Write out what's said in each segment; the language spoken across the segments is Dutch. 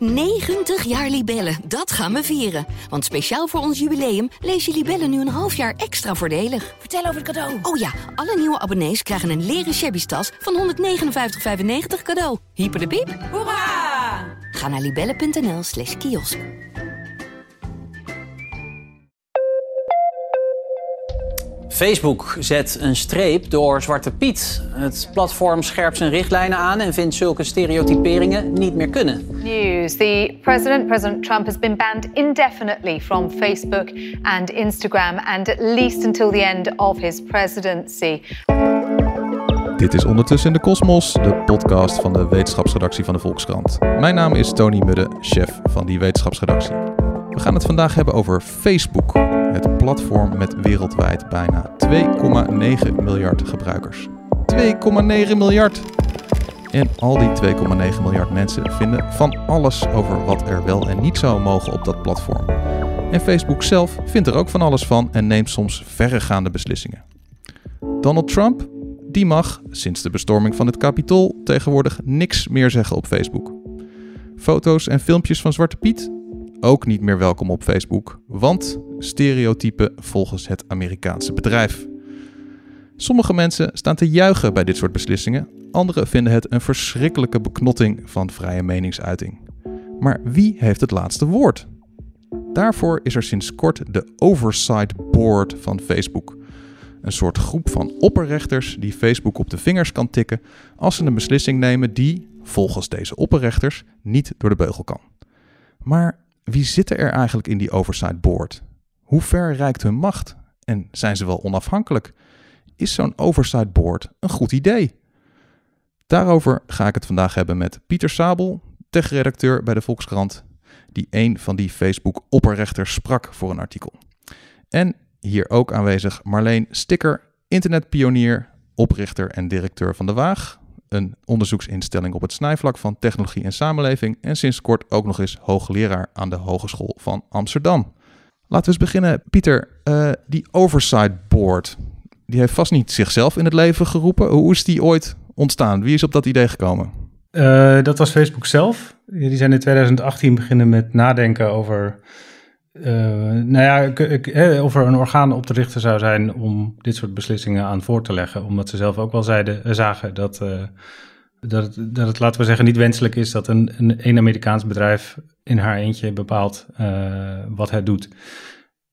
90 jaar Libellen, dat gaan we vieren. Want speciaal voor ons jubileum lees je Libellen nu een half jaar extra voordelig. Vertel over het cadeau. Oh ja, alle nieuwe abonnees krijgen een leren shabby tas van 159,95 cadeau. Hyper de piep. Hoera! Ga naar libellen.nl slash kiosk. Facebook zet een streep door Zwarte Piet. Het platform scherpt zijn richtlijnen aan en vindt zulke stereotyperingen niet meer kunnen. News. The president, President Trump, has been banned indefinitely from Facebook and Instagram, and at least until the end of his presidency. Dit is Ondertussen in de Kosmos, de podcast van de wetenschapsredactie van de Volkskrant. Mijn naam is Tony Mudde, chef van die wetenschapsredactie. We gaan het vandaag hebben over Facebook, het platform met wereldwijd bijna 2,9 miljard gebruikers. 2,9 miljard! En al die 2,9 miljard mensen vinden van alles over wat er wel en niet zou mogen op dat platform. En Facebook zelf vindt er ook van alles van en neemt soms verregaande beslissingen. Donald Trump, die mag, sinds de bestorming van het Capitool, tegenwoordig niks meer zeggen op Facebook. Foto's en filmpjes van Zwarte Piet, ook niet meer welkom op Facebook, want stereotypen volgens het Amerikaanse bedrijf. Sommige mensen staan te juichen bij dit soort beslissingen, anderen vinden het een verschrikkelijke beknotting van vrije meningsuiting. Maar wie heeft het laatste woord? Daarvoor is er sinds kort de Oversight Board van Facebook. Een soort groep van opperrechters die Facebook op de vingers kan tikken als ze een beslissing nemen die, volgens deze opperrechters, niet door de beugel kan. Maar wie zitten er eigenlijk in die Oversight Board? Hoe ver reikt hun macht? En zijn ze wel onafhankelijk? Is zo'n Oversight Board een goed idee? Daarover ga ik het vandaag hebben met Pieter Sabel, tech-redacteur bij de Volkskrant, die een van die Facebook-opperrechters sprak voor een artikel. En hier ook aanwezig Marleen Sticker, internetpionier, oprichter en directeur van De Waag, een onderzoeksinstelling op het snijvlak van technologie en samenleving en sinds kort ook nog eens hoogleraar aan de Hogeschool van Amsterdam. Laten we eens beginnen. Pieter, uh, die Oversight Board, die heeft vast niet zichzelf in het leven geroepen. Hoe is die ooit ontstaan? Wie is op dat idee gekomen? Uh, dat was Facebook zelf. Die zijn in 2018 beginnen met nadenken over uh, nou ja, of er een orgaan op te richten zou zijn om dit soort beslissingen aan voor te leggen. Omdat ze zelf ook wel zeiden, zagen dat, dat, het, dat het, laten we zeggen, niet wenselijk is dat een, een, Amerikaans bedrijf in haar eentje bepaalt wat het doet.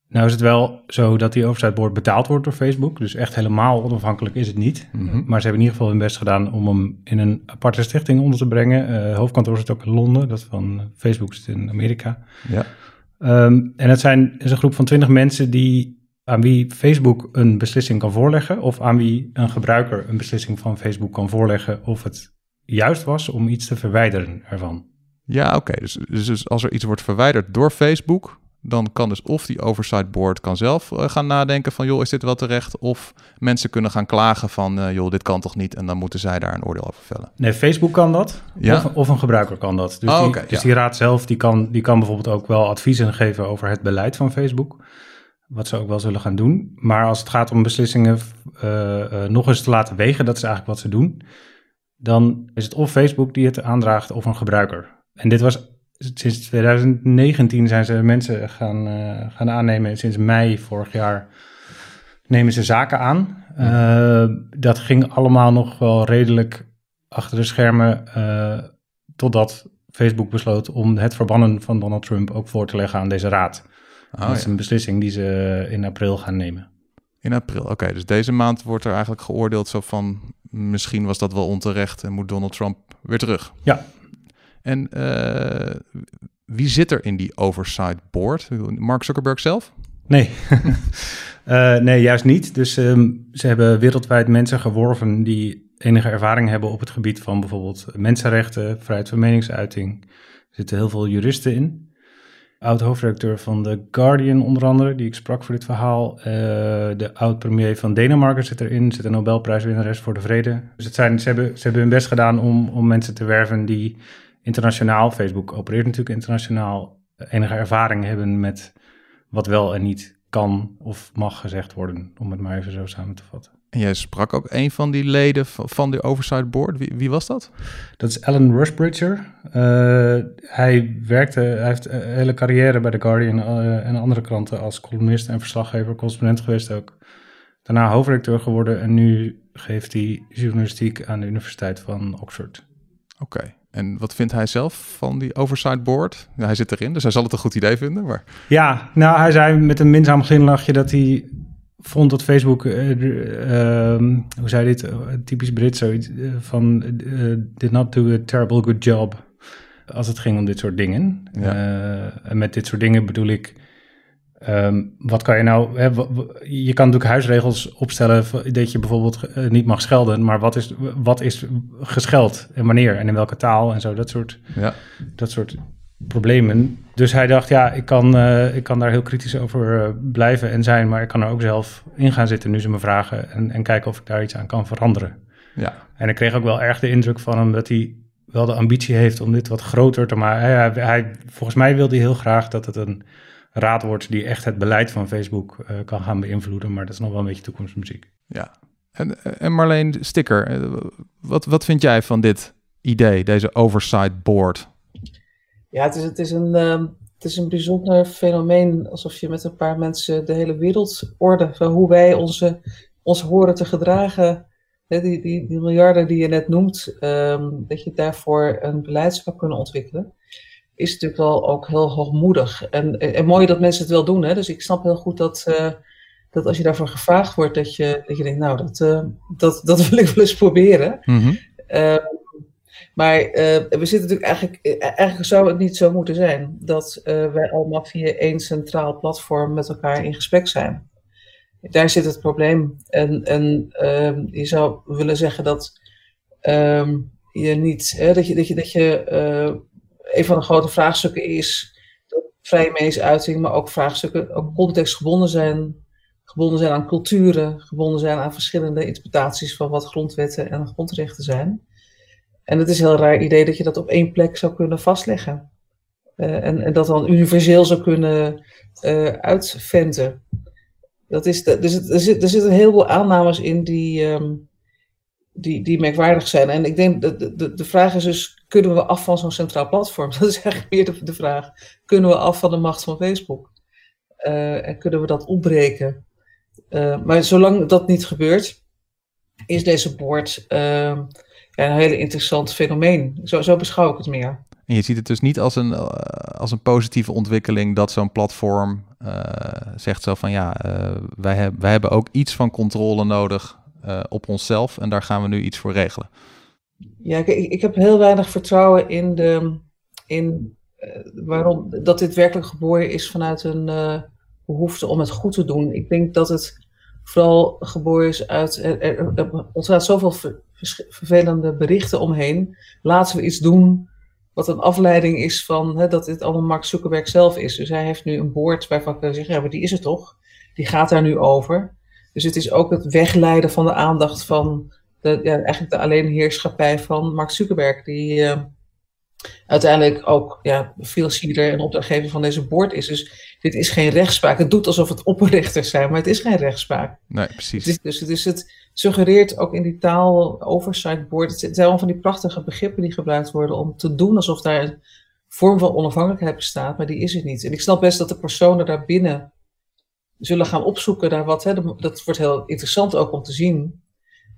Nou is het wel zo dat die oversight board betaald wordt door Facebook. Dus echt helemaal onafhankelijk is het niet. Mm -hmm. Maar ze hebben in ieder geval hun best gedaan om hem in een aparte stichting onder te brengen. hoofdkantoor zit ook in Londen, dat van Facebook zit in Amerika. Ja. Um, en het zijn, is een groep van twintig mensen die, aan wie Facebook een beslissing kan voorleggen, of aan wie een gebruiker een beslissing van Facebook kan voorleggen of het juist was om iets te verwijderen ervan. Ja, oké. Okay. Dus, dus als er iets wordt verwijderd door Facebook, dan kan dus of die oversight board kan zelf uh, gaan nadenken van joh, is dit wel terecht? Of mensen kunnen gaan klagen van uh, joh, dit kan toch niet? En dan moeten zij daar een oordeel over vellen. Nee, Facebook kan dat. Ja? Of, of een gebruiker kan dat. Dus, oh, die, okay, dus ja. die raad zelf die kan, die kan bijvoorbeeld ook wel adviezen geven over het beleid van Facebook. Wat ze ook wel zullen gaan doen. Maar als het gaat om beslissingen uh, nog eens te laten wegen, dat is eigenlijk wat ze doen. Dan is het of Facebook die het aandraagt of een gebruiker. En dit was sinds 2019 zijn ze mensen gaan, uh, gaan aannemen. Sinds mei vorig jaar nemen ze zaken aan. Uh, dat ging allemaal nog wel redelijk achter de schermen. Uh, totdat Facebook besloot om het verbannen van Donald Trump ook voor te leggen aan deze raad. Oh, dat is ja. een beslissing die ze in april gaan nemen. In april, oké. Okay, dus deze maand wordt er eigenlijk geoordeeld zo van... misschien was dat wel onterecht en moet Donald Trump weer terug. Ja, en uh, wie zit er in die oversight board? Mark Zuckerberg zelf? Nee, uh, nee juist niet. Dus um, ze hebben wereldwijd mensen geworven die enige ervaring hebben op het gebied van bijvoorbeeld mensenrechten, vrijheid van meningsuiting. Er zitten heel veel juristen in. Oud-hoofdredacteur van The Guardian onder andere, die ik sprak voor dit verhaal. Uh, de oud-premier van Denemarken zit erin, zit een Nobelprijswinnares voor de vrede. Dus het zijn, ze, hebben, ze hebben hun best gedaan om, om mensen te werven die internationaal, Facebook opereert natuurlijk internationaal, enige ervaring hebben met wat wel en niet kan of mag gezegd worden, om het maar even zo samen te vatten. En jij sprak ook een van die leden van de Oversight Board. Wie, wie was dat? Dat is Alan Rushbridger. Uh, hij werkte, hij heeft een hele carrière bij The Guardian uh, en andere kranten als columnist en verslaggever, correspondent geweest ook. Daarna hoofdredacteur geworden en nu geeft hij journalistiek aan de Universiteit van Oxford. Oké. En wat vindt hij zelf van die oversight board? hij zit erin, dus hij zal het een goed idee vinden. Maar... Ja, nou, hij zei met een minzaam glimlachje dat hij vond dat Facebook, uh, uh, hoe zei dit, uh, typisch Brit zoiets, eh, van did not do a terrible good job als het ging om dit soort dingen. Ja. en met dit soort dingen bedoel ik Um, wat kan je nou, hè, je kan natuurlijk huisregels opstellen dat je bijvoorbeeld eh, niet mag schelden, maar wat is, wat is gescheld en wanneer en in welke taal en zo, dat soort, ja. dat soort problemen. Dus hij dacht, ja, ik kan, uh, ik kan daar heel kritisch over uh, blijven en zijn, maar ik kan er ook zelf in gaan zitten nu ze me vragen en, en kijken of ik daar iets aan kan veranderen. Ja. En ik kreeg ook wel erg de indruk van hem dat hij wel de ambitie heeft om dit wat groter te maken. Hij, hij volgens mij wilde hij heel graag dat het een raad wordt die echt het beleid van Facebook uh, kan gaan beïnvloeden. Maar dat is nog wel een beetje toekomstmuziek. Ja. En, en Marleen Sticker, eh, wat, wat vind jij van dit idee, deze oversight board? Ja, het is, het is een. Uh, het is een bijzonder fenomeen, alsof je met een paar mensen de hele wereldorde, van hoe wij onze, ons horen te gedragen, die, die, die miljarden die je net noemt, um, dat je daarvoor een beleid zou kunnen ontwikkelen is natuurlijk wel ook heel hoogmoedig. En, en, mooi dat mensen het wel doen. Hè? Dus ik snap heel goed dat, uh, dat als je daarvoor gevraagd wordt, dat je, dat je denkt, nou, dat, uh, dat, dat wil ik wel eens proberen. Mm -hmm. uh, maar we zitten natuurlijk eigenlijk, eigenlijk zou het niet zo moeten zijn dat wij allemaal via één centraal platform met elkaar in gesprek zijn. Daar zit het probleem. En, en ehm, je zou willen zeggen dat um, je niet, hè, dat je, dat je, dat je een van de grote vraagstukken is dat vrije meningsuiting, maar ook vraagstukken ook contextgebonden zijn, gebonden zijn aan culturen, gebonden zijn aan verschillende interpretaties van wat grondwetten en grondrechten zijn. En het is een heel raar idee dat je dat op één plek zou kunnen vastleggen. Uh, en, en, dat dan universeel zou kunnen uh, uitventen. Dat is de, er, zit, er zitten heel veel aannames in die, um, die, die merkwaardig zijn. En ik denk, de, de, de vraag is dus, kunnen we af van zo'n centraal platform? Dat is eigenlijk meer de, vraag. Kunnen we af van de macht van Facebook? Uh, en kunnen we dat opbreken? Uh, maar zolang dat niet gebeurt, is deze board ja, een hele interessant fenomeen. Zo, zo, beschouw ik het meer. En je ziet het dus niet als een, als een positieve ontwikkeling dat zo'n platform zegt zo van ja, wij, heb, wij hebben ook iets van controle nodig op onszelf en daar gaan we nu iets voor regelen. Ja, ik, ik heb heel weinig vertrouwen in, de, in uh, waarom, dat dit werkelijk geboren is vanuit een uh, behoefte om het goed te doen. Ik denk dat het vooral geboren is uit. Er, er, ontstaat zoveel ver, vervelende berichten omheen. Laten we iets doen wat een afleiding is van hè, dat dit allemaal Mark Zuckerberg zelf is. Dus hij heeft nu een boord waarvan ik zeggen: ja, maar die is het toch? Die gaat daar nu over. Dus het is ook het wegleiden van de aandacht van de, ja, eigenlijk de alleenheerschappij van Mark Zuckerberg, die uh, uiteindelijk ook ja, financier en opdrachtgever van deze board is. Dus dit is geen rechtspraak. Het doet alsof het opperrechters zijn, maar het is geen rechtspraak. Nee, precies. Het is, dus het, is, het suggereert ook in die taal oversight board. Het zijn allemaal van die prachtige begrippen die gebruikt worden om te doen alsof daar een vorm van onafhankelijkheid bestaat, maar die is er niet. En ik snap best dat de personen daarbinnen zullen gaan opzoeken naar wat. Hè, dat wordt heel interessant ook om te zien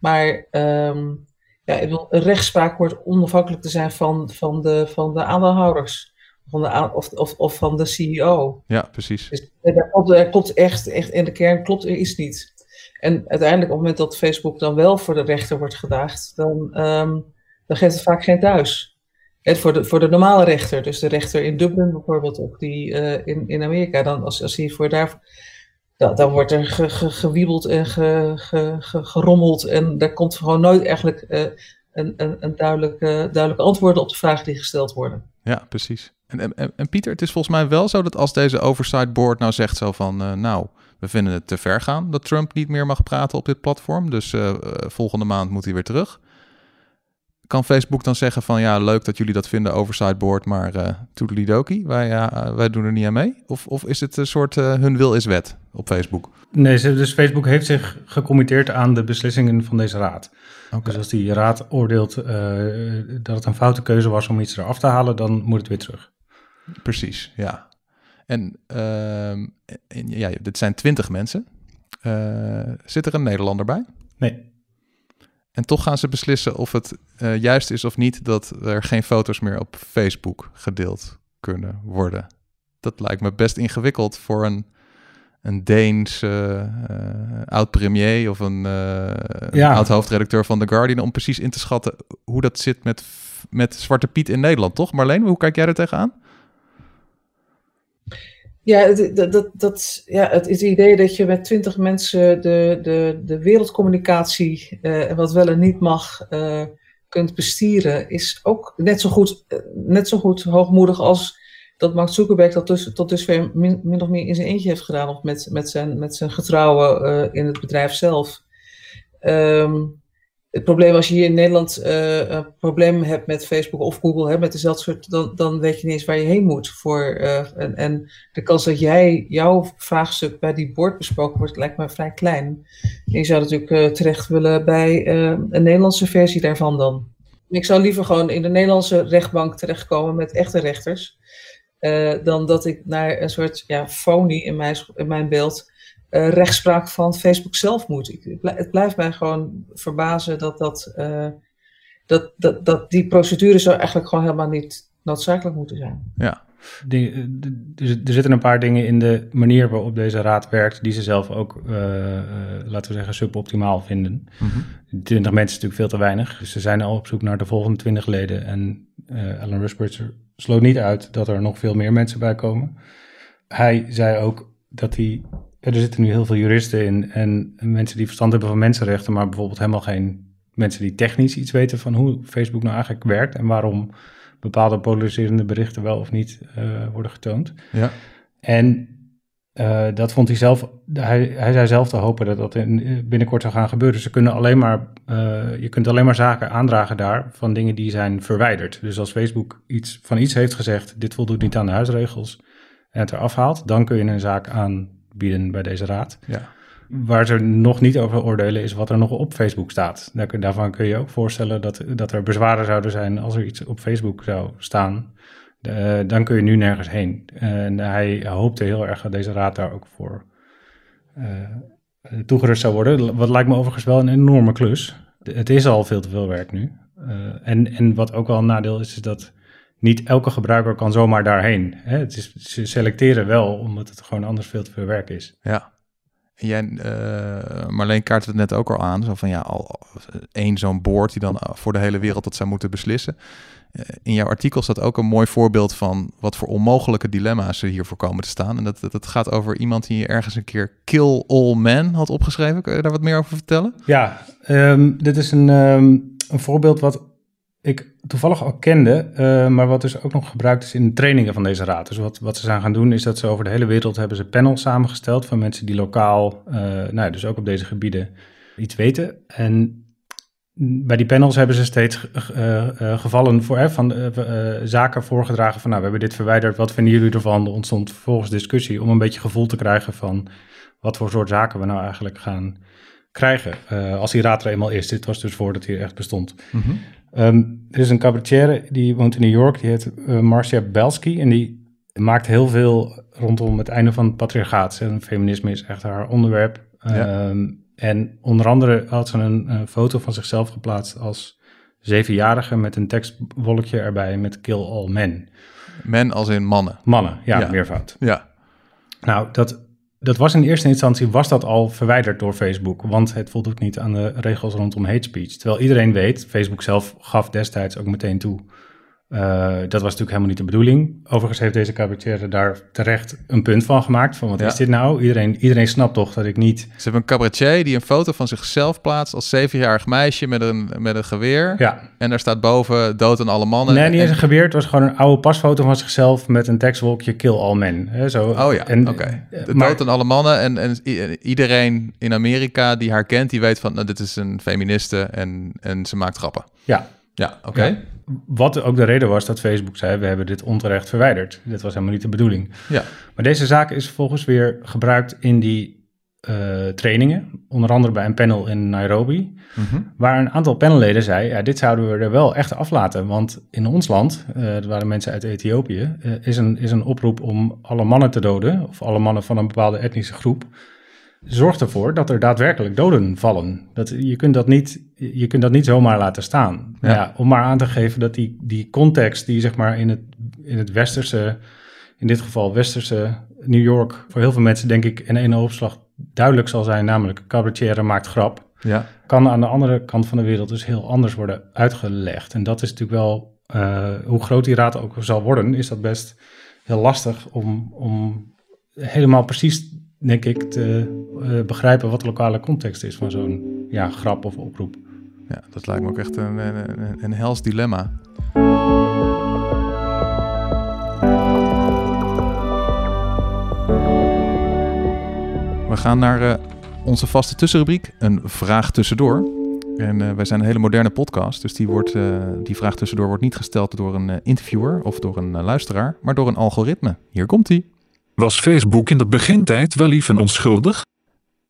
maar um, ja, een rechtspraak wordt onafhankelijk te zijn van, van, de, van de aandeelhouders. Van de, of, of, of van de CEO. Ja, precies. Dus daar klopt, daar klopt echt, echt, in de kern klopt er iets niet. En uiteindelijk, op het moment dat Facebook dan wel voor de rechter wordt gedaagd, dan, um, dan geeft het vaak geen thuis. En voor, de, voor de normale rechter, dus de rechter in Dublin bijvoorbeeld, ook die uh, in, in Amerika, dan als, als hij voor daar dan, dan wordt er ge, ge, gewiebeld en ge, gerommeld. En daar komt gewoon nooit eigenlijk uh, een, een, een duidelijk, antwoorden op de vragen die gesteld worden. Ja, precies. En, en, en, Pieter, het is volgens mij wel zo dat als deze oversight board nou zegt zo van, uh, nou, we vinden het te ver gaan dat Trump niet meer mag praten op dit platform. Dus volgende maand moet hij weer terug. Kan Facebook dan zeggen van ja, leuk dat jullie dat vinden over Sideboard, maar uh, toedelidoki, wij, uh, wij doen er niet aan mee? Of, of is het een soort uh, hun wil is wet op Facebook? Nee, dus Facebook heeft zich gecommitteerd aan de beslissingen van deze raad. Okay. Dus als die raad oordeelt dat het een foute keuze was om iets eraf te halen, dan moet het weer terug. Precies, ja. En ehm, ja, dit zijn twintig mensen. zit er een Nederlander bij? Nee. En toch gaan ze beslissen of het uh, juist is of niet dat er geen foto's meer op Facebook gedeeld kunnen worden. Dat lijkt me best ingewikkeld voor een, een Deens uh, oud-premier of een, ja. oud-hoofdredacteur van The Guardian om precies in te schatten hoe dat zit met, met Zwarte Piet in Nederland, toch? Marleen, hoe kijk jij er tegenaan? Ja, dat, dat, dat, ja, het, idee dat je met twintig mensen de, de, de wereldcommunicatie en wat wel en niet mag uh, kunt bestieren, is ook net zo goed, net zo goed hoogmoedig als dat Mark Zuckerberg dat dus, tot dusver min, min of meer in zijn eentje heeft gedaan, of met, met, zijn, met zijn getrouwen in het bedrijf zelf. Um, het probleem als je hier in Nederland uh, een probleem hebt met Facebook of Google, hè, met dezelfde soort, dan, dan weet je niet eens waar je heen moet. Voor, uh, en, de kans dat jij, jouw vraagstuk bij die board besproken wordt, lijkt me vrij klein. En je zou natuurlijk uh, terecht willen bij een Nederlandse versie daarvan dan. Ik zou liever gewoon in de Nederlandse rechtbank terechtkomen met echte rechters. dan dat ik naar een soort ja, phony in mijn, in mijn beeld uh, rechtspraak van Facebook zelf moet. Ik, het blijft mij gewoon verbazen dat, dat, uh, dat, dat, dat die procedure zou eigenlijk gewoon helemaal niet noodzakelijk moeten zijn. Ja. Die, er zitten een paar dingen in de manier waarop deze raad werkt, die ze zelf ook, uh, laten we zeggen, suboptimaal vinden. Mm -hmm. 20 mensen is natuurlijk veel te weinig. Dus ze zijn al op zoek naar de volgende 20 leden. En Alan Rusbridger sloot niet uit dat er nog veel meer mensen bij komen. Hij zei ook dat hij er zitten nu heel veel juristen in en mensen die verstand hebben van mensenrechten, maar bijvoorbeeld helemaal geen mensen die technisch iets weten van hoe Facebook nou eigenlijk werkt en waarom bepaalde polariserende berichten wel of niet uh, worden getoond. Ja. En uh, dat vond hij zelf, hij, hij zei zelf te hopen dat dat in, binnenkort zou gaan gebeuren. Ze kunnen alleen maar, uh, je kunt alleen maar zaken aandragen daar van dingen die zijn verwijderd. Dus als Facebook iets, van iets heeft gezegd, dit voldoet niet aan de huisregels en het eraf haalt, dan kun je een zaak aan bieden bij deze raad. Ja. Waar ze nog niet over oordelen is wat er nog op Facebook staat. Daarvan kun je ook voorstellen dat, dat er bezwaren zouden zijn als er iets op Facebook zou staan. Uh, dan kun je nu nergens heen. En hij hoopte heel erg dat deze raad daar ook voor uh, toegerust zou worden. Wat lijkt me overigens wel een enorme klus. Het is al veel te veel werk nu. Uh, en, en wat ook wel een nadeel is, is dat niet elke gebruiker kan zomaar daarheen. Hè? Het is, ze selecteren wel, omdat het gewoon anders veel te veel werk is. Ja. Jij, uh, Marleen kaart het net ook al aan, zo van ja, al één zo'n board die dan voor de hele wereld dat zou moeten beslissen. Uh, in jouw artikel staat ook een mooi voorbeeld van wat voor onmogelijke dilemma's er hiervoor komen te staan. En dat, dat, dat gaat over iemand die ergens een keer Kill All Men had opgeschreven. Kun je daar wat meer over vertellen? Ja, um, dit is een, um, een voorbeeld wat ik toevallig al kende, uh, maar wat dus ook nog gebruikt is in de trainingen van deze raad. Dus wat, wat ze zijn gaan doen is dat ze over de hele wereld hebben ze panels samengesteld van mensen die lokaal, uh, nou dus ook op deze gebieden iets weten. En bij die panels hebben ze steeds uh, gevallen voor, hè, van zaken voorgedragen van nou we hebben dit verwijderd, wat vinden jullie ervan? Er ontstond vervolgens discussie om een beetje gevoel te krijgen van wat voor soort zaken we nou eigenlijk gaan krijgen. als die raad er eenmaal is, dit was dus voordat hij echt bestond. Mm. Um, er is een cabaretier die woont in New York, die heet uh, Marcia Belsky. En die maakt heel veel rondom het einde van het patriarchaat. En feminisme is echt haar onderwerp. Ja. Um, en onder andere had ze een, een, foto van zichzelf geplaatst als zevenjarige met een tekstwolkje erbij met Kill All Men. Men als in mannen? Mannen, ja, ja. meervoud. Ja. Nou, dat dat was in eerste instantie was dat al verwijderd door Facebook, want het voldoet niet aan de regels rondom hate speech. Terwijl iedereen weet, Facebook zelf gaf destijds ook meteen toe dat was natuurlijk helemaal niet de bedoeling. Overigens heeft deze cabaretier daar terecht een punt van gemaakt. Van wat ja. is dit nou? Iedereen, iedereen snapt toch dat ik niet... Ze hebben een cabaretier die een foto van zichzelf plaatst als zevenjarig meisje met een, met een geweer. Ja. En daar staat boven dood aan alle mannen. Nee, niet en... eens een geweer. Het was gewoon een oude pasfoto van zichzelf met een tekstwolkje kill all men. He, zo. Oh ja, oké. Okay. Dood aan alle mannen. En, en iedereen in Amerika die haar kent, die weet van nou, dit is een feministe en, en ze maakt grappen. Ja, Ja, oké. Wat ook de reden was dat Facebook zei, we hebben dit onterecht verwijderd. Dit was helemaal niet de bedoeling. Ja. Maar deze zaak is vervolgens weer gebruikt in die uh, trainingen, onder andere bij een panel in Nairobi, Mhm. waar een aantal panelleden zei, ja, dit zouden we er wel echt aflaten, want in ons land, uh, er waren mensen uit Ethiopië, uh, is, een, is een oproep om alle mannen te doden, of alle mannen van een bepaalde etnische groep, zorgt ervoor dat er daadwerkelijk doden vallen. Dat, je, kunt dat niet, je kunt dat niet zomaar laten staan. Ja. Ja, om maar aan te geven dat die, die context die zeg maar in het, in het westerse, in dit geval westerse New York, voor heel veel mensen denk ik in één opslag duidelijk zal zijn, namelijk cabaretier maakt grap, Ja. kan aan de andere kant van de wereld dus heel anders worden uitgelegd. En dat is natuurlijk wel, uh, hoe groot die raad ook zal worden, is dat best heel lastig om, om helemaal precies, denk ik, te uh, begrijpen wat de lokale context is van zo'n ja, grap of oproep. Ja, dat lijkt me ook echt een, een, hels dilemma. We gaan naar uh, onze vaste tussenrubriek, een vraag tussendoor. En uh, wij zijn een hele moderne podcast, dus die, wordt, die vraag tussendoor wordt niet gesteld door een interviewer of door een luisteraar, maar door een algoritme. Hier komt ie. Was Facebook in de begintijd wel lief en onschuldig?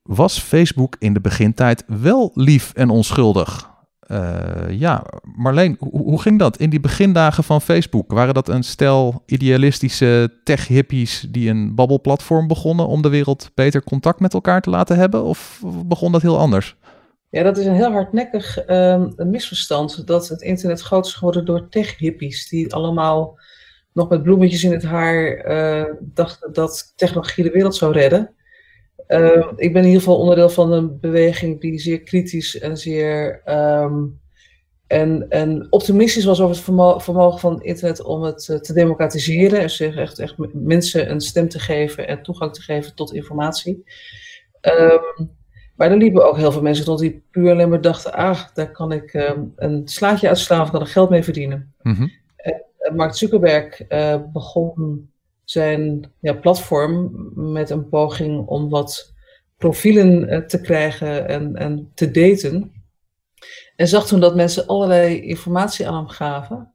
Was Facebook in de begintijd wel lief en onschuldig? Uh, ja, Marleen, hoe, hoe, ging dat in die begindagen van Facebook? Waren dat een stel idealistische tech-hippies die een babbelplatform begonnen om de wereld beter contact met elkaar te laten hebben? Of begon dat heel anders? Ja, dat is een heel hardnekkig um, een misverstand. Dat het internet groot is geworden door tech-hippies. Die allemaal nog met bloemetjes in het haar uh, dachten dat technologie de wereld zou redden. Uh, ik ben in ieder geval onderdeel van een beweging die zeer kritisch en zeer um, en, en optimistisch was over het vermogen, van internet om het uh, te democratiseren. En zich echt, echt mensen een stem te geven en toegang te geven tot informatie. Um, maar er liepen ook heel veel mensen rond die puur alleen maar dachten: ah, daar kan ik een slaatje uitslaan of kan ik geld mee verdienen. -hmm. En Mark Zuckerberg uh, begon zijn ja, platform met een poging om wat profielen uh, te krijgen en, en te daten. En zag toen dat mensen allerlei informatie aan hem gaven,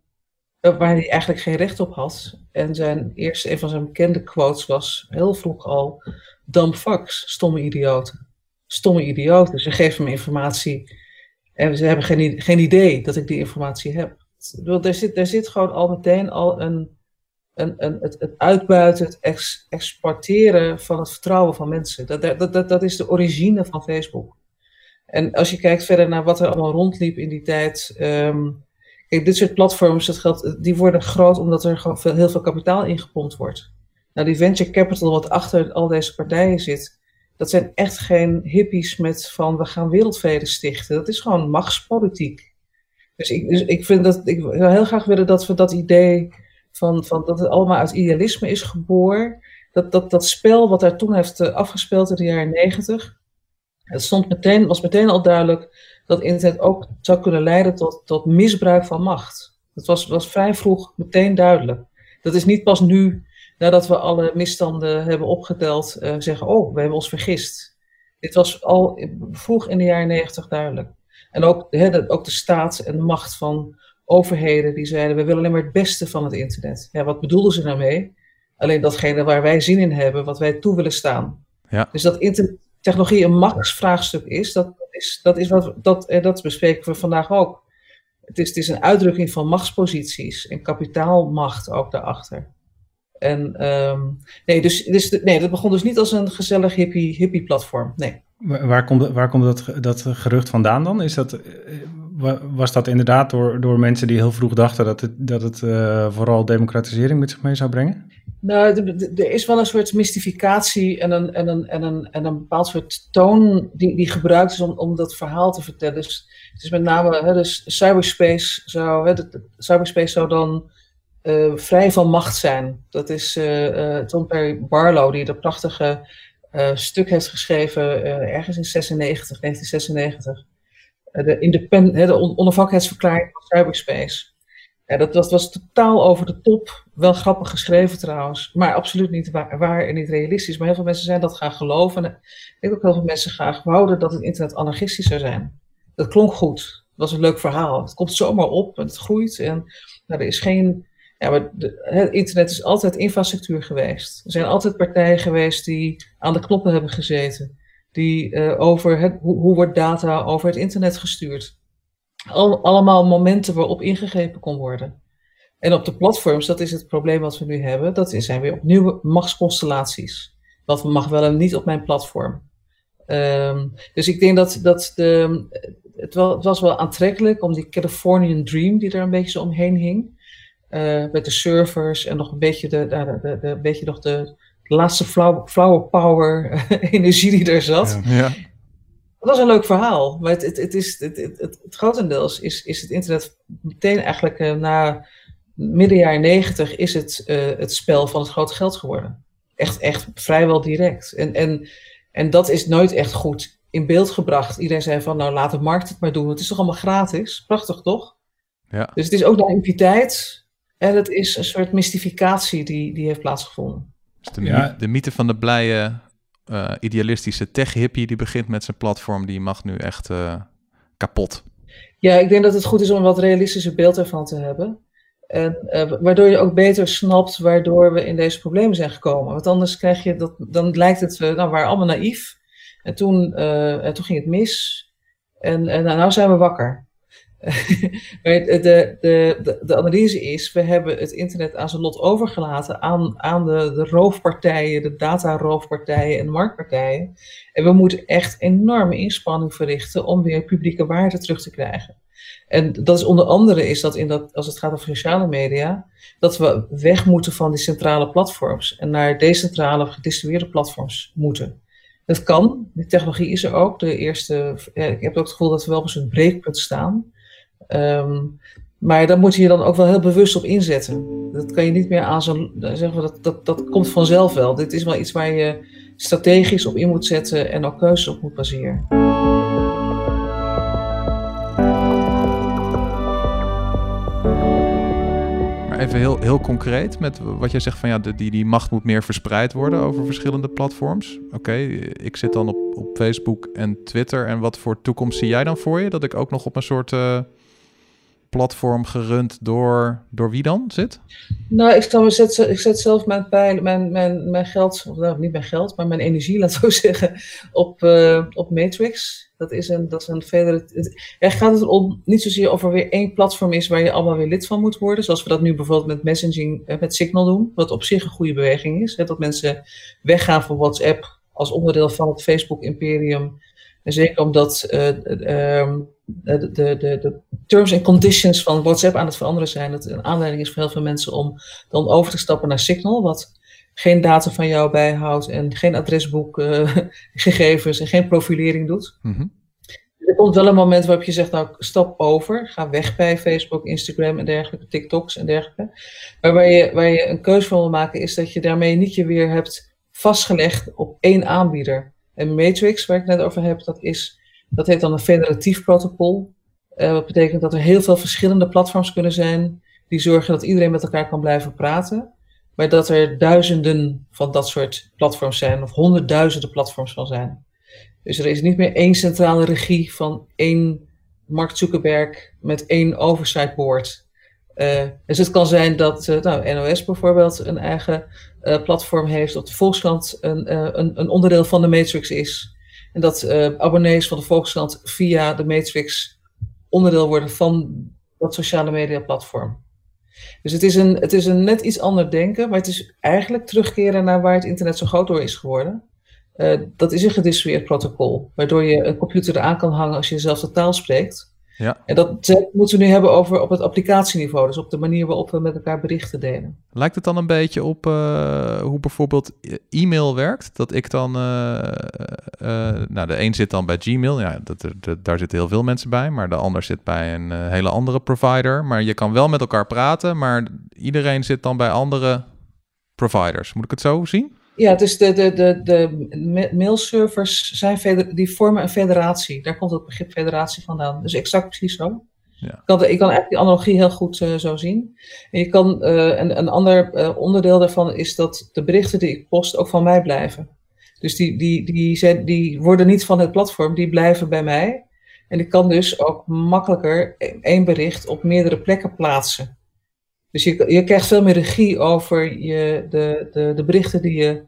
waar hij eigenlijk geen recht op had. En zijn eerste, een van zijn bekende quotes was heel vroeg al: dumb fucks, stomme idioten. Stomme idioten. Ze geven me informatie en ze hebben geen, geen idee dat ik die informatie heb. Er zit, er zit gewoon al meteen al een een, een, het, het, uitbuiten, het ex, exporteren van het vertrouwen van mensen. Dat, dat, dat, dat is de origine van Facebook. En als je kijkt verder naar wat er allemaal rondliep in die tijd. Um, kijk, dit soort platforms, dat geldt, die worden groot omdat er veel, heel veel kapitaal ingepompt wordt. Nou, die venture capital wat achter al deze partijen zit, dat zijn echt geen hippies met van we gaan wereldvrede stichten. Dat is gewoon machtspolitiek. Dus ik, dus ik vind dat, ik zou heel graag willen dat we dat idee van, van dat het allemaal uit idealisme is geboren. Dat, dat, dat spel wat daar toen heeft afgespeeld in de jaren negentig, het stond meteen, was meteen al duidelijk dat internet ook zou kunnen leiden tot, tot misbruik van macht. Dat was, was vrij vroeg meteen duidelijk. Dat is niet pas nu, nadat we alle misstanden hebben opgeteld, uh, zeggen, oh, we hebben ons vergist. Dit was al vroeg in de jaren negentig duidelijk. En ook, he, ook de staat en de macht van overheden die zeiden, we willen alleen maar het beste van het internet. Ja, wat bedoelden ze daarmee? Alleen datgene waar wij zin in hebben, wat wij toe willen staan. Ja. Dus dat internettechnologie een machtsvraagstuk is, dat is, dat is wat, dat, en dat bespreken we vandaag ook. Het is, het is een uitdrukking van machtsposities en kapitaalmacht ook daarachter. En um, nee, dus, dus, nee, dat begon dus niet als een gezellig hippie, hippie platform. Nee. Waar komt, waar komt dat, dat gerucht vandaan dan? Is dat, was dat inderdaad door, door mensen die heel vroeg dachten dat het, dat het uh, vooral democratisering met zich mee zou brengen? Nou, er is wel een soort mystificatie en een, en een, en een, en een bepaald soort toon die, die gebruikt is om, om dat verhaal te vertellen. Dus het is met name, hè, dus cyberspace zou, hè, de, cyberspace zou dan uh, vrij van macht zijn. Dat is Tom Perry Barlow die dat prachtige stuk heeft geschreven ergens in 96, 1996 de, independ, de onafhankelijkheidsverklaring van cyberspace. Dat, dat, was totaal over de top. Wel grappig geschreven trouwens, maar absoluut niet waar, en niet realistisch. Maar heel veel mensen zijn dat gaan geloven. En ik denk ook heel veel mensen graag wouden dat het internet anarchistisch zou zijn. Dat klonk goed. was een leuk verhaal. Het komt zomaar op en het groeit. En nou, er is geen. Ja, maar het internet is altijd infrastructuur geweest. Er zijn altijd partijen geweest die aan de knoppen hebben gezeten. Die uh, over het, hoe, wordt data over het internet gestuurd. Al, allemaal momenten waarop ingegrepen kon worden. En op de platforms, dat is het probleem wat we nu hebben, dat zijn weer opnieuw machtsconstellaties. Wat mag wel en niet op mijn platform. Um, dus ik denk dat, dat de, het, wel, het, was wel aantrekkelijk om die Californian Dream die er een beetje zo omheen hing. Uh, met de servers en nog een beetje de, de, de, de, beetje nog de laatste flower power energie die er zat. Ja. ja. Dat was een leuk verhaal. Maar het, het, het is, het, het, het, grotendeels is, is het internet meteen eigenlijk uh, na midden jaren negentig is het uh, het spel van het grote geld geworden. Echt, echt vrijwel direct. En, en, en dat is nooit echt goed in beeld gebracht. Iedereen zei van, nou laat de markt het maar doen. Het is toch allemaal gratis? Prachtig toch? Ja. Dus het is ook naïviteit en het is een soort mystificatie die, die heeft plaatsgevonden. Dus de, ja. de mythe van de blije, uh, idealistische tech-hippie die begint met zijn platform, die mag nu echt uh, kapot. Ja, ik denk dat het goed is om een wat realistischer beeld ervan te hebben. En, uh, waardoor je ook beter snapt waardoor we in deze problemen zijn gekomen. Want anders krijg je dat, dan lijkt het, nou, we waren allemaal naïef. En toen, uh, toen ging het mis. En, en nou zijn we wakker. maar de, de, de, de, analyse is, we hebben het internet aan zijn lot overgelaten aan, aan de, de roofpartijen, de dataroofpartijen en de marktpartijen. En we moeten echt enorme inspanning verrichten om weer publieke waarde terug te krijgen. En dat is onder andere is dat, in dat als het gaat over sociale media, dat we weg moeten van die centrale platforms en naar decentrale gedistribueerde platforms moeten. Dat kan, die technologie is er ook. De eerste, ik heb ook het gevoel dat we wel op een breekpunt staan. Um, maar daar moet je je dan ook wel heel bewust op inzetten. Dat kan je niet meer aan zo'n. Zeggen dat, dat, dat komt vanzelf wel. Dit is wel iets waar je strategisch op in moet zetten en ook keuzes op moet baseren. even heel, heel concreet met wat jij zegt van ja, die, die macht moet meer verspreid worden over verschillende platforms. Oké, ik zit dan op, op Facebook en Twitter. En wat voor toekomst zie jij dan voor je? Dat ik ook nog op een soort uh, platform gerund door, door wie dan zit? Nou, ik, stel, ik, zet, ik zet zelf mijn, pijl, mijn, mijn, mijn geld, of nou, niet mijn geld, maar mijn energie, laat zo zeggen, op, uh, op Matrix. Dat is een, dat is een verder. Er gaat het om niet zozeer of er weer één platform is waar je allemaal weer lid van moet worden. Zoals we dat nu bijvoorbeeld met messaging, eh, met Signal doen. Wat op zich een goede beweging is. Hè, dat mensen weggaan van WhatsApp als onderdeel van het Facebook-imperium. En zeker omdat uh, uh, de, de, de, de, terms en conditions van WhatsApp aan het veranderen zijn. Dat een aanleiding is voor heel veel mensen om dan over te stappen naar Signal. Wat geen data van jou bijhoudt en geen adresboekgegevens en geen profilering doet. Mm Er komt wel een moment waarop je zegt, nou stap over, ga weg bij Facebook, Instagram en dergelijke, TikToks en dergelijke. Maar waar je, waar je een keuze van wil maken is dat je daarmee niet je weer hebt vastgelegd op één aanbieder. En Matrix, waar ik net over heb, dat, is, dat heet dan een federatief protocol. Uh, wat betekent dat er heel veel verschillende platforms kunnen zijn die zorgen dat iedereen met elkaar kan blijven praten. Maar dat er duizenden van dat soort platforms zijn, of honderdduizenden platforms van zijn. Dus er is niet meer één centrale regie van één Mark Zuckerberg met één oversight board. Uh, dus het kan zijn dat uh, nou, NOS bijvoorbeeld een eigen platform heeft, of de Volkskrant een, een, een, onderdeel van de Matrix is. En dat abonnees van de Volkskrant via de Matrix onderdeel worden van dat sociale media platform. Dus het is, een, het is een net iets ander denken, maar het is eigenlijk terugkeren naar waar het internet zo groot door is geworden. Uh, dat is een gedistribueerd protocol, waardoor je een computer eraan kan hangen als je dezelfde taal spreekt. Ja. En dat moeten we nu hebben over op het applicatieniveau, dus op de manier waarop we met elkaar berichten delen. Lijkt het dan een beetje op uh, hoe bijvoorbeeld e-mail werkt? Dat ik dan, uh, uh, nou de een zit dan bij Gmail, ja, dat, dat, daar zitten heel veel mensen bij, maar de ander zit bij een hele andere provider. Maar je kan wel met elkaar praten, maar iedereen zit dan bij andere providers. Moet ik het zo zien? Ja, dus de, de, de, de mailservers zijn die vormen een federatie. Daar komt het begrip federatie vandaan. Dus exact precies zo. Ja. Ik, kan, ik kan eigenlijk die analogie heel goed uh, zo zien. En je kan, uh, een, een ander uh, onderdeel daarvan is dat de berichten die ik post ook van mij blijven. Dus die, die, die, zijn, die worden niet van het platform, die blijven bij mij. En die kan dus ook makkelijker één bericht op meerdere plekken plaatsen. Dus je, je krijgt veel meer regie over je, de, de, de berichten die je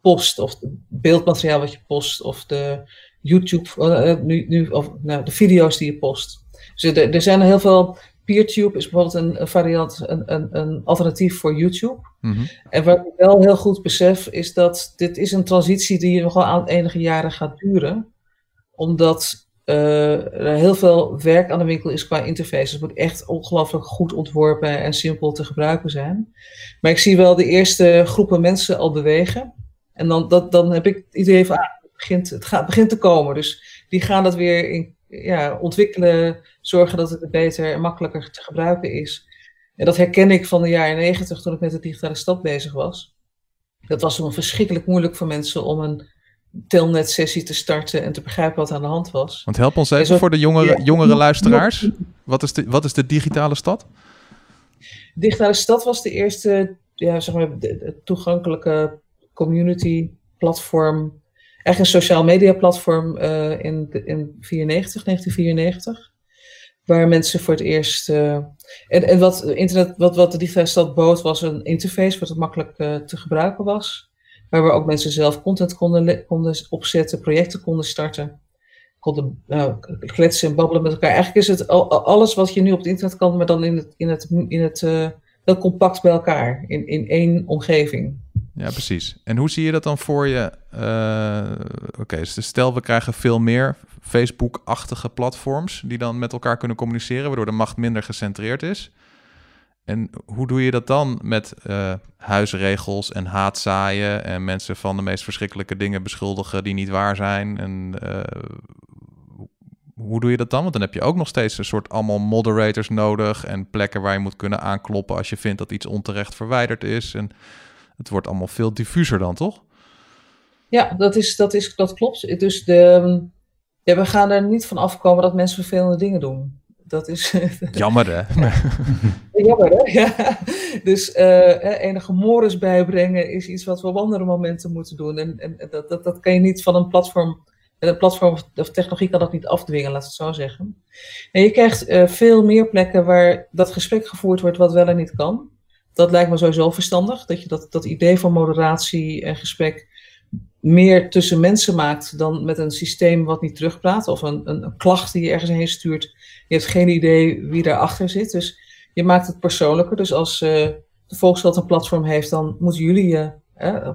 post, of het beeldmateriaal wat je post, of de YouTube, uh, nu, nu, of nou, de video's die je post. Dus er, er zijn heel veel. PeerTube is bijvoorbeeld een, een variant, een, een, een, alternatief voor YouTube. Mhm. En wat ik wel heel goed besef, is dat dit is een transitie die nog wel aan enige jaren gaat duren. Omdat er heel veel werk aan de winkel is qua interface. Het moet echt ongelooflijk goed ontworpen en simpel te gebruiken zijn. Maar ik zie wel de eerste groepen mensen al bewegen. En dan, dat, dan heb ik het idee van, ah, het, begint, het gaat, begint te komen. Dus die gaan dat weer in, ja, ontwikkelen, zorgen dat het beter en makkelijker te gebruiken is. En dat herken ik van de jaren negentig toen ik met de digitale stad bezig was. Dat was toen verschrikkelijk moeilijk voor mensen om een telnet-sessie te starten en te begrijpen wat aan de hand was. Want help ons even voor de jongere, Ja. jongere luisteraars. Wat is, de, wat is de digitale stad? Digitale Stad was de eerste ja, zeg maar, de- de toegankelijke community platform. Echt een sociaal media platform eh, in, in 94, 1994. Waar mensen voor het eerst. eh, en en wat, internet, wat, wat de digitale stad bood, was een interface wat het makkelijk eh, te gebruiken was. Waar we ook mensen zelf content konden, konden opzetten, projecten konden starten. Konden nou, kletsen en babbelen met elkaar. Eigenlijk is het al, al- alles wat je nu op het internet kan, maar dan in het, in het, in het eh, heel compact bij elkaar. In, in één omgeving. Ja, precies. En hoe zie je dat dan voor je? Eh, Oké, dus stel we krijgen veel meer Facebook-achtige platforms die dan met elkaar kunnen communiceren, waardoor de macht minder gecentreerd is. En hoe doe je dat dan met eh, huisregels en haatzaaien en mensen van de meest verschrikkelijke dingen beschuldigen die niet waar zijn? En eh, hoe doe je dat dan? Want dan heb je ook nog steeds een soort allemaal moderators nodig en plekken waar je moet kunnen aankloppen als je vindt dat iets onterecht verwijderd is. En het wordt allemaal veel diffuser dan, toch? Ja, dat, is, dat, is, dat klopt. Dus de, ja, we gaan er niet van afkomen dat mensen vervelende dingen doen. Dat is Jammer, hè? jammer, hè? Ja. Dus eh, enige mores bijbrengen is iets wat we op andere momenten moeten doen. En, en dat, dat, dat kan je niet van een platform. Een platform of technologie kan dat niet afdwingen, laat het zo zeggen. En je krijgt eh, veel meer plekken waar dat gesprek gevoerd wordt wat wel en niet kan. Dat lijkt me sowieso verstandig. Dat je dat, dat idee van moderatie en gesprek meer tussen mensen maakt dan met een systeem wat niet terugpraat. Of een, een, een klacht die je ergens heen stuurt. Je hebt geen idee wie daarachter zit. Dus je maakt het persoonlijker. Dus als eh, de Volkskrant een platform heeft, dan moeten jullie je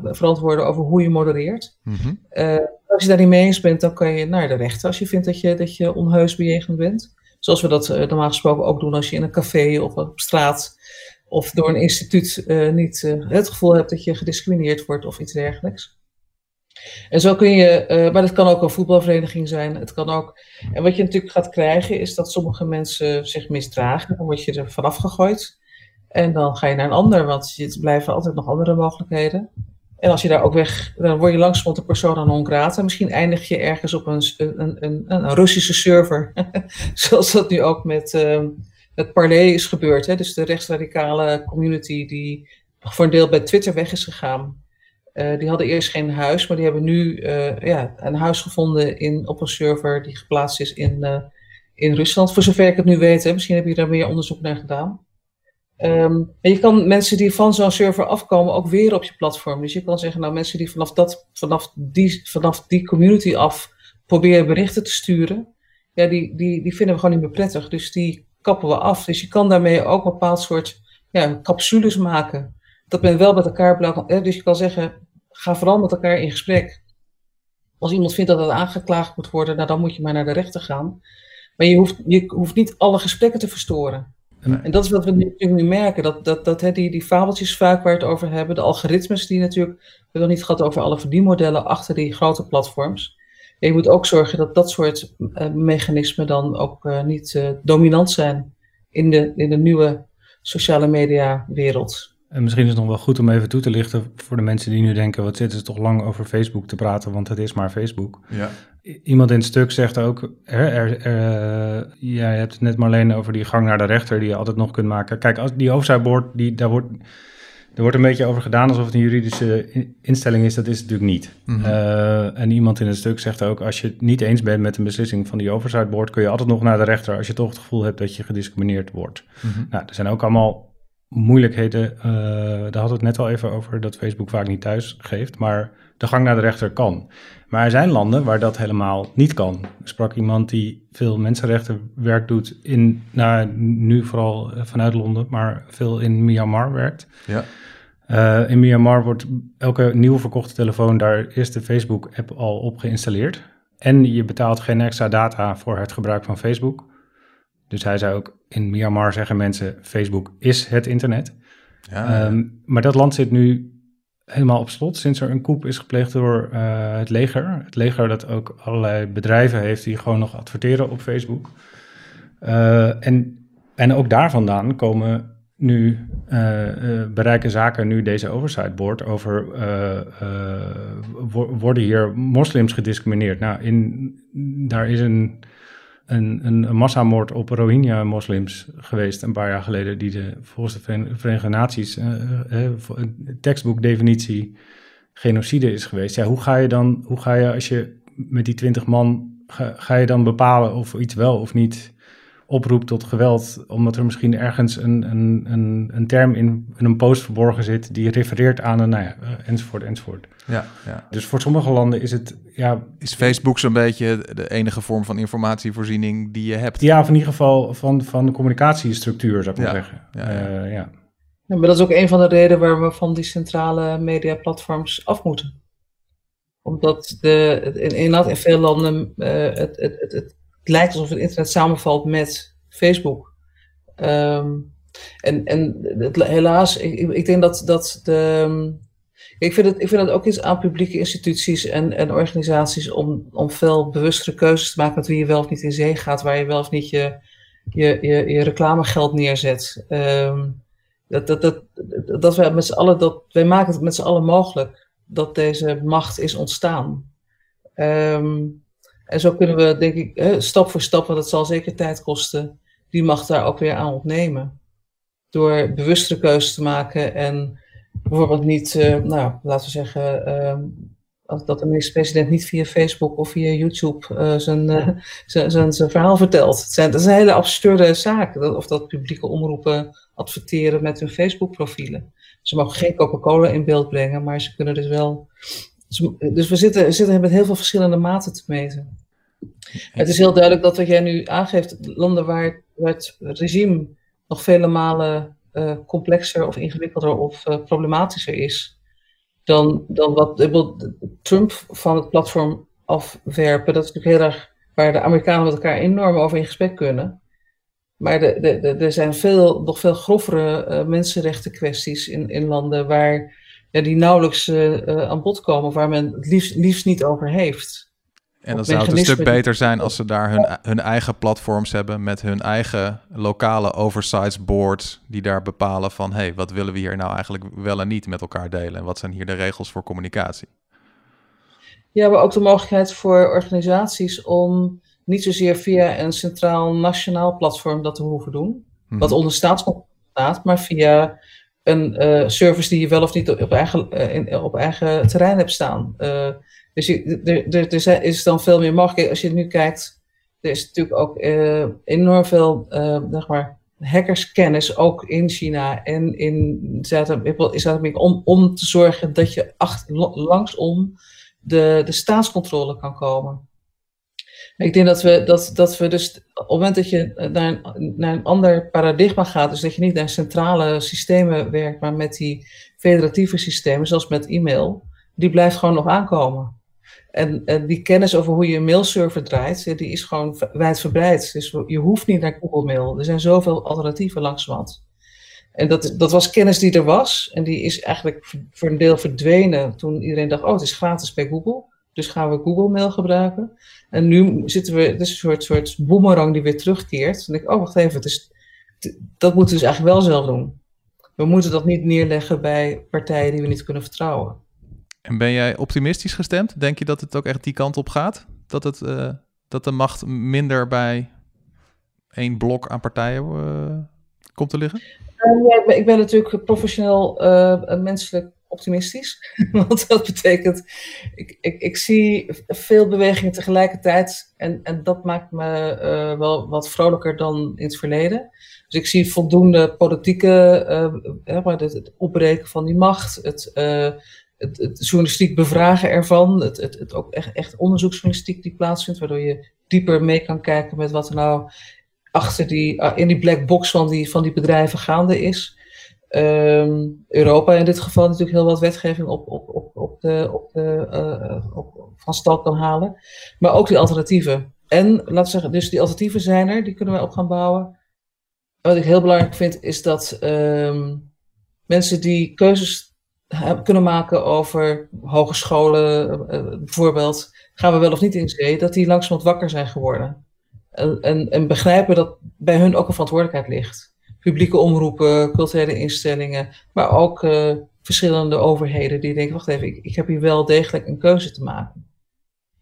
verantwoorden over hoe je modereert. Mhm. Eh, als je daar niet mee eens bent, dan kan je naar de rechter als je vindt dat je, dat je onheus bejegend bent. Zoals we dat eh, normaal gesproken ook doen als je in een café of op straat of door een instituut niet het gevoel hebt dat je gediscrimineerd wordt of iets dergelijks. En zo kun je, eh, maar dat kan ook een voetbalvereniging zijn. Het kan ook, en wat je natuurlijk gaat krijgen is dat sommige mensen zich misdragen. Dan word je er vanaf gegooid. En dan ga je naar een ander, want het blijven altijd nog andere mogelijkheden. En als je daar ook weg, dan word je langzamerhand een persona non grata. Misschien eindig je ergens op een, een, een, een, Russische server. Zoals dat nu ook met, uh, met Parler is gebeurd. Hè? Dus de rechtsradicale community die voor een deel bij Twitter weg is gegaan. Uh, die hadden eerst geen huis, maar die hebben nu uh, ja, een huis gevonden in, op een server die geplaatst is in, uh, in Rusland. Voor zover ik het nu weet, misschien heb je daar meer onderzoek naar gedaan. Um, en je kan mensen die van zo'n server afkomen ook weer op je platform. Dus je kan zeggen, nou mensen die vanaf, dat, vanaf, die, vanaf die community af proberen berichten te sturen, ja, die, die, die vinden we gewoon niet meer prettig. Dus die kappen we af. Dus je kan daarmee ook een bepaald soort ja, capsules maken. Dat men wel met elkaar blijft. Dus je kan zeggen, ga vooral met elkaar in gesprek. Als iemand vindt dat het aangeklaagd moet worden, nou, dan moet je maar naar de rechter gaan. Maar je hoeft, je hoeft niet alle gesprekken te verstoren. Nee. En dat is wat we nu, nu merken, dat, dat, dat hè, die, die fabeltjes vaak waar we het over hebben, de algoritmes die natuurlijk, we hebben het niet gehad over alle verdienmodellen achter die grote platforms. En je moet ook zorgen dat dat soort uh, mechanismen dan ook uh, niet uh, dominant zijn in de, in de nieuwe sociale media wereld. En misschien is het nog wel goed om even toe te lichten voor de mensen die nu denken, wat zitten ze toch lang over Facebook te praten, want het is maar Facebook. Ja. Iemand in het stuk zegt ook, er, er, er, ja, je hebt het net maar alleen over die gang naar de rechter die je altijd nog kunt maken. Kijk, als die hoofdzaakbord, die, daar wordt, Er wordt een beetje over gedaan alsof het een juridische instelling is. Dat is het natuurlijk niet. Mhm. Uh, en iemand in het stuk zegt ook... als je het niet eens bent met een beslissing van die oversight board... kun je altijd nog naar de rechter... als je toch het gevoel hebt dat je gediscrimineerd wordt. Mhm. Nou, er zijn ook allemaal moeilijkheden. Uh, daar hadden we het net al even over... dat Facebook vaak niet thuis geeft. Maar de gang naar de rechter kan. Maar er zijn landen waar dat helemaal niet kan. Er sprak iemand die veel mensenrechtenwerk doet in, nou, nu vooral vanuit Londen, maar veel in Myanmar werkt. Ja. Uh, in Myanmar wordt elke nieuw verkochte telefoon, daar is de Facebook-app al op geïnstalleerd. En je betaalt geen extra data voor het gebruik van Facebook. Dus hij zei ook, in Myanmar zeggen mensen, Facebook is het internet. Ja. Um, maar dat land zit nu helemaal op slot sinds er een coup is gepleegd door uh, het leger. Het leger dat ook allerlei bedrijven heeft die gewoon nog adverteren op Facebook. Uh, en, en ook daar vandaan komen nu, uh, bereiken zaken nu deze oversight board over, worden hier moslims gediscrimineerd? Nou, in, daar is een een, een, massamoord op Rohingya-moslims geweest een paar jaar geleden, die de, volgens de Verenigde Naties uh, uh, tekstboekdefinitie genocide is geweest. Ja, hoe ga je dan, hoe ga je als je met die twintig man, ga, je dan bepalen of iets wel of niet oproept tot geweld, omdat er misschien ergens een, een, een, een term in, in een post verborgen zit die refereert aan een, nou ja, enzovoort, enzovoort. Ja, ja. Dus voor sommige landen is het, ja... Is Facebook zo'n beetje de enige vorm van informatievoorziening die je hebt? Ja, of in ieder geval van, van de communicatiestructuur, zou ik maar Ja, zeggen. ja, ja. Uh, ja. Ja, maar dat is ook een van de redenen waar we van die centrale mediaplatforms af moeten. Omdat de, in, in veel landen uh, het, het, het, het lijkt alsof het internet samenvalt met Facebook. Um, en en het, helaas, ik, ik denk dat, dat de. Ik vind, het, ik vind het ook iets aan publieke instituties en, en organisaties om, om veel bewustere keuzes te maken met wie je wel of niet in zee gaat, waar je wel of niet je, je, je, je reclamegeld neerzet. Um, dat, dat, dat, dat wij met z'n dat, wij maken het met z'n allen mogelijk dat deze macht is ontstaan. Um, en zo kunnen we, denk ik, eh, stap voor stap, want het zal zeker tijd kosten, die macht daar ook weer aan ontnemen. Door bewustere keuzes te maken en bijvoorbeeld niet, uh, nou, laten we zeggen, uh, dat de minister-president niet via Facebook of via YouTube zijn, uh, zijn, zijn, zijn verhaal vertelt. Het zijn, dat een hele absurde. Dat, of dat publieke omroepen adverteren met hun Facebook-profielen. Ze mogen geen Coca-Cola in beeld brengen, maar ze kunnen dus wel. Dus we zitten, zitten met heel veel verschillende maten te meten. Het is heel duidelijk dat wat jij nu aangeeft, landen waar, het regime nog vele malen uh, complexer of ingewikkelder of uh, problematischer is dan, dan wat Trump van het platform afwerpen. Dat is natuurlijk heel erg waar de Amerikanen met elkaar enorm over in gesprek kunnen. Maar er zijn veel, nog veel grovere uh, mensenrechten kwesties in, in landen waar ja, die nauwelijks aan bod komen, waar men het liefst, liefst niet over heeft. En dan zou het een stuk beter zijn als ze daar hun, hun eigen platforms hebben met hun eigen lokale oversight boards die daar bepalen van hé, hey, wat willen we hier nou eigenlijk wel en niet met elkaar delen en wat zijn hier de regels voor communicatie? Ja, maar ook de mogelijkheid voor organisaties om niet zozeer via een centraal nationaal platform dat te hoeven doen, Mhm. wat onder staatscontrole staat, maar via een uh, service die je wel of niet op eigen, uh, in, op eigen terrein hebt staan. Uh, dus er, is dan veel meer mogelijk. Als je nu kijkt, er is natuurlijk ook enorm veel zeg maar, hackerskennis, ook in China en in Zuid-Amerika, om, om te zorgen dat je achter, langsom de, de staatscontrole kan komen. Ik denk dat we, dat, dat we dus op het moment dat je naar een, naar een ander paradigma gaat, dus dat je niet naar centrale systemen werkt, maar met die federatieve systemen, zoals met e-mail, die blijft gewoon nog aankomen. En, en, die kennis over hoe je een mailserver draait, die is gewoon wijdverbreid. Dus je hoeft niet naar Google Mail. Er zijn zoveel alternatieven langzamerhand. En dat, dat was kennis die er was. En die is eigenlijk voor een deel verdwenen toen iedereen dacht, oh, het is gratis bij Google. Dus gaan we Google Mail gebruiken. En nu zitten we, het is een soort, soort boemerang die weer terugkeert. En denk ik, oh, wacht even, het is, dat moeten we dus eigenlijk wel zelf doen. We moeten dat niet neerleggen bij partijen die we niet kunnen vertrouwen. En ben jij optimistisch gestemd? Denk je dat het ook echt die kant op gaat? Dat, het, uh, dat de macht minder bij één blok aan partijen uh, komt te liggen? Uh, ja, ik, ben, ik, ben, natuurlijk professioneel menselijk optimistisch. Want dat betekent, ik, ik, ik zie veel bewegingen tegelijkertijd. En, en dat maakt me uh, wel wat vrolijker dan in het verleden. Dus ik zie voldoende politieke, uh, maar het, het, opbreken van die macht, het, het, het, journalistiek bevragen ervan, het, het, het ook echt, echt onderzoeksjournalistiek die plaatsvindt, waardoor je dieper mee kan kijken met wat er nou achter die, in die black box van die, van die bedrijven gaande is. Um, Europa in dit geval natuurlijk heel wat wetgeving op, op, op, op de, op de, uh, op, van stal kan halen. Maar ook die alternatieven. En, we zeggen, dus die alternatieven zijn er, die kunnen wij op gaan bouwen. wat ik heel belangrijk vind, is dat um, mensen die keuzes kunnen maken over hogescholen, uh, bijvoorbeeld, gaan we wel of niet in zee, dat die langzamerhand wakker zijn geworden. En, en, en begrijpen dat bij hun ook een verantwoordelijkheid ligt publieke omroepen, culturele instellingen, maar ook uh, verschillende overheden die denken, wacht even, ik, ik, heb hier wel degelijk een keuze te maken.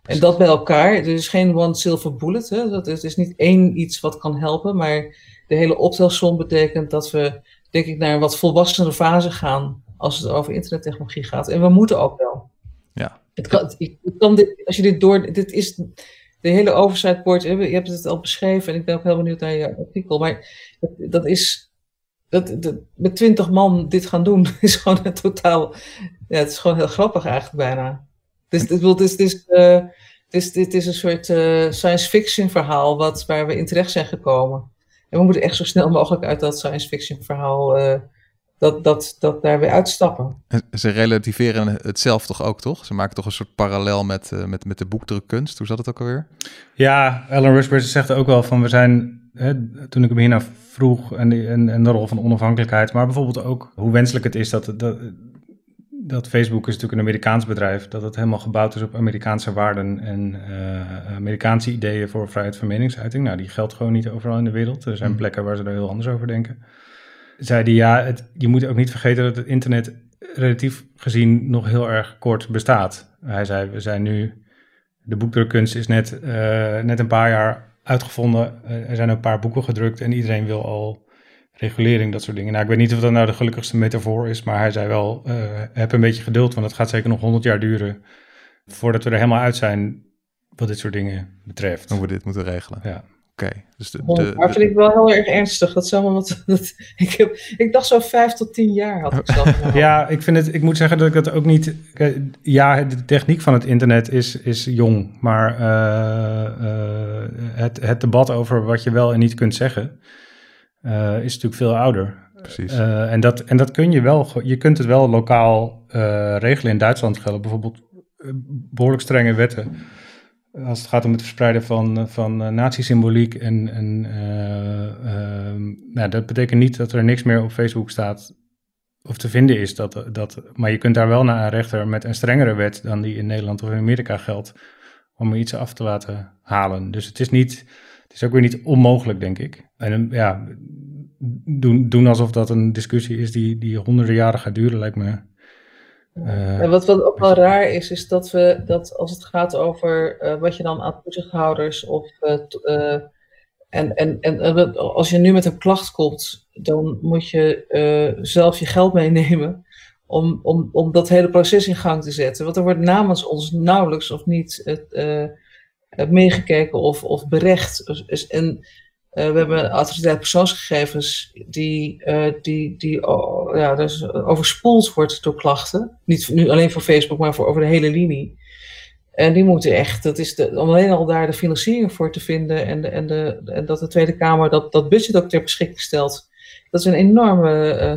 En dat bij elkaar, er is geen one silver bullet, hè? dat is, is niet één iets wat kan helpen, maar de hele optelsom betekent dat we, denk ik, naar een wat volwassenere fase gaan als het over internettechnologie gaat. En we moeten ook wel. Ja. Het kan, ik, kan dit, als je dit door, dit is de hele oversight board, je hebt het al beschreven en ik ben ook heel benieuwd naar je artikel, maar dat, is, dat, met twintig man dit gaan doen, is gewoon een totaal, ja, het is gewoon heel grappig eigenlijk bijna. Dus het, is, uh, het, is, dit is een soort uh, science fiction verhaal wat, waar we in terecht zijn gekomen. En we moeten echt zo snel mogelijk uit dat science fiction verhaal dat, dat, dat daar weer uitstappen. Ze relativeren het zelf toch ook, toch? Ze maken toch een soort parallel met, uh, met, met de boekdrukkunst. Hoe zat het ook alweer? Ja, Alan Rushbert zegt ook wel van we zijn, hè, toen ik hem hierna vroeg, en, en, en de rol van onafhankelijkheid, maar bijvoorbeeld ook hoe wenselijk het is dat, dat, dat Facebook is natuurlijk een Amerikaans bedrijf, dat het helemaal gebouwd is op Amerikaanse waarden en uh, Amerikaanse ideeën voor vrijheid van meningsuiting. Nou, die geldt gewoon niet overal in de wereld. Er zijn mm. plekken waar ze er heel anders over denken zei hij, ja, het, je moet ook niet vergeten dat het internet relatief gezien nog heel erg kort bestaat. Hij zei, we zijn nu, de boekdrukkunst is net, uh, net een paar jaar uitgevonden. Uh, er zijn een paar boeken gedrukt en iedereen wil al regulering, dat soort dingen. Nou, ik weet niet of dat nou de gelukkigste metafoor is, maar hij zei wel, uh, heb een beetje geduld, want het gaat zeker nog honderd jaar duren voordat we er helemaal uit zijn wat dit soort dingen betreft. Hoe we dit moeten regelen. Ja. Oké. Dus de, de, maar vind ik wel heel erg ernstig. Dat is allemaal wat. Dat, ik, heb, ik dacht zo vijf tot tien jaar had ik zelf. ja, ik vind het. Ik moet zeggen dat ik dat ook niet. Ja, de techniek van het internet is, is jong, maar uh, uh, het, het debat over wat je wel en niet kunt zeggen uh, is natuurlijk veel ouder. Precies. en, dat, en dat kun je wel. Je kunt het wel lokaal regelen. In Duitsland gelden bijvoorbeeld behoorlijk strenge wetten als het gaat om het verspreiden van, van uh, nazi-symboliek. En, en uh, uh, nou, dat betekent niet dat er niks meer op Facebook staat of te vinden is. Dat, dat, maar je kunt daar wel naar een rechter met een strengere wet dan die in Nederland of in Amerika geldt. Om er iets af te laten halen. Dus het is, niet, het is ook weer niet onmogelijk, denk ik. En ja, doen, doen alsof dat een discussie is die, die honderden jaren gaat duren, lijkt me uh, en wat, wat ook wel raar is, is dat we dat als het gaat over uh, wat je dan aan toezichthouders of uh, en, en, en als je nu met een klacht komt, dan moet je zelf je geld meenemen om, om, om dat hele proces in gang te zetten. Want er wordt namens ons nauwelijks of niet meegekeken of, of berecht. Dus, en uh, we hebben autoriteit persoonsgegevens die, uh, die, die ja, dus overspoeld wordt door klachten. Niet nu alleen voor Facebook, maar voor over de hele linie. En die moeten echt, dat is de, om alleen al daar de financiering voor te vinden en, en, de, en dat de Tweede Kamer dat, dat budget ook ter beschikking stelt. Dat is een enorme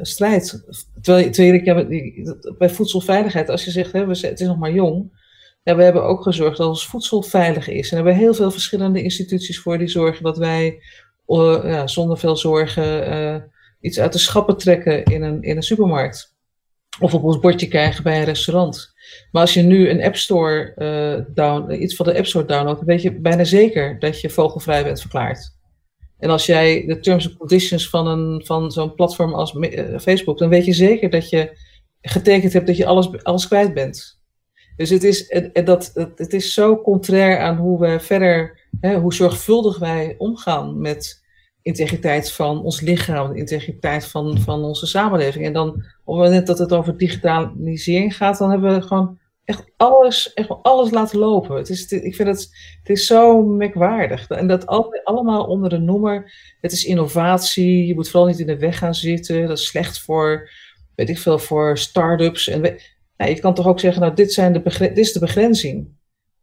strijd. Terwijl, terwijl ik, bij voedselveiligheid, als je zegt, hè, we, het is nog maar jong, ja, we hebben ook gezorgd dat ons voedsel veilig is. En er hebben heel veel verschillende instituties voor die zorgen dat wij uh, ja, zonder veel zorgen uh, iets uit de schappen trekken in een, in een supermarkt. Of op ons bordje krijgen bij een restaurant. Maar als je nu een App Store uh, down, iets van de App Store downloadt, dan weet je bijna zeker dat je vogelvrij bent verklaard. En als jij de terms and conditions van, van zo'n platform als Facebook, dan weet je zeker dat je getekend hebt dat je alles, alles kwijt bent. Dus het is, dat, het is zo contrair aan hoe we verder, hè, hoe zorgvuldig wij omgaan met, integriteit van ons lichaam, integriteit van, van onze samenleving. En dan op het moment dat het over digitalisering gaat, dan hebben we gewoon echt alles, echt alles laten lopen. Het is, ik vind het, het is zo merkwaardig. En dat allemaal onder de noemer, het is innovatie, je moet vooral niet in de weg gaan zitten, dat is slecht voor, weet ik veel, voor start-ups. En nou, je kan toch ook zeggen, nou, dit, zijn de dit is de begrenzing.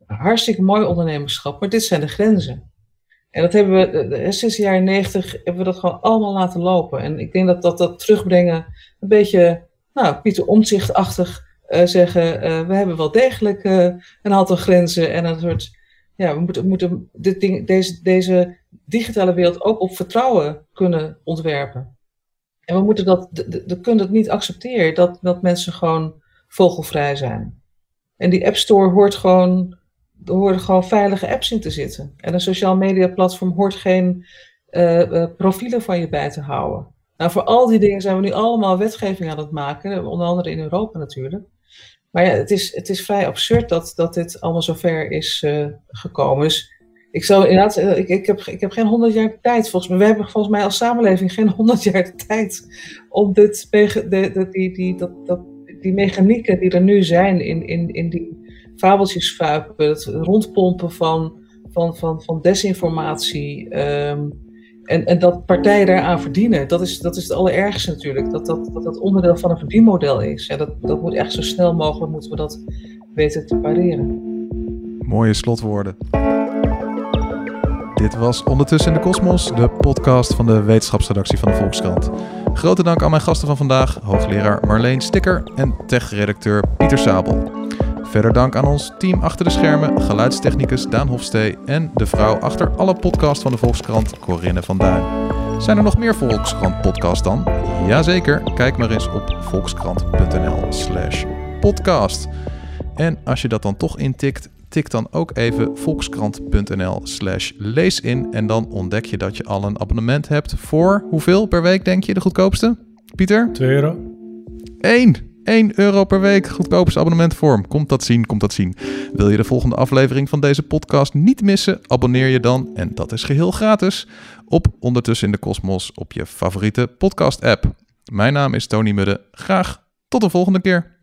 Hartstikke mooi ondernemerschap, maar dit zijn de grenzen. En dat hebben we, sinds de jaren negentig hebben we dat gewoon allemaal laten lopen. En ik denk dat dat, dat terugbrengen een beetje, nou, Pieter Omtzigt-achtig uh, zeggen, uh, we hebben wel degelijk uh, een aantal grenzen en een soort, ja, we moeten, moeten dit ding, deze, deze digitale wereld ook op vertrouwen kunnen ontwerpen. En we moeten dat, we kunnen het niet accepteren dat, dat mensen gewoon vogelvrij zijn. En die App Store hoort gewoon, er horen gewoon veilige apps in te zitten. En een sociaal media platform hoort geen profielen van je bij te houden. Nou, voor al die dingen zijn we nu allemaal wetgeving aan het maken, onder andere in Europa natuurlijk. Maar ja, het is, het is vrij absurd dat, dat dit allemaal zover is uh, gekomen. Dus ik zou inderdaad, eh, ik, ik, heb, ik heb geen honderd jaar tijd volgens mij. We hebben volgens mij als samenleving geen honderd jaar tijd om dit, de, de, die, die, dat, die mechanieken die er nu zijn in, in, in die fabeltjes fuipen, het rondpompen van, van, van, van desinformatie. Um, en, en dat partijen daaraan verdienen, dat is, dat is het allerergste natuurlijk. Dat dat, dat dat onderdeel van een verdienmodel is. En dat, dat moet echt zo snel mogelijk moeten we dat weten te pareren. Mooie slotwoorden. Dit was Ondertussen in de Kosmos, de podcast van de wetenschapsredactie van de Volkskrant. Grote dank aan mijn gasten van vandaag, hoogleraar Marleen Stikker en tech-redacteur Pieter Sabel. Verder dank aan ons team achter de schermen, geluidstechnicus Daan Hofstee en de vrouw achter alle podcasts van de Volkskrant, Corinne van Duin. Zijn er nog meer Volkskrant podcasts dan? Jazeker, kijk maar eens op volkskrant.nl slash podcast. En als je dat dan toch intikt, tik dan ook even volkskrant.nl slash lees in en dan ontdek je dat je al een abonnement hebt voor hoeveel per week denk je de goedkoopste? Pieter? 2 euro. 1. 1 euro per week goedkoopste abonnementvorm. Komt dat zien, komt dat zien. Wil je de volgende aflevering van deze podcast niet missen? Abonneer je dan, en dat is geheel gratis, op Ondertussen in de Kosmos op je favoriete podcast app. Mijn naam is Tony Mudde. Graag tot de volgende keer.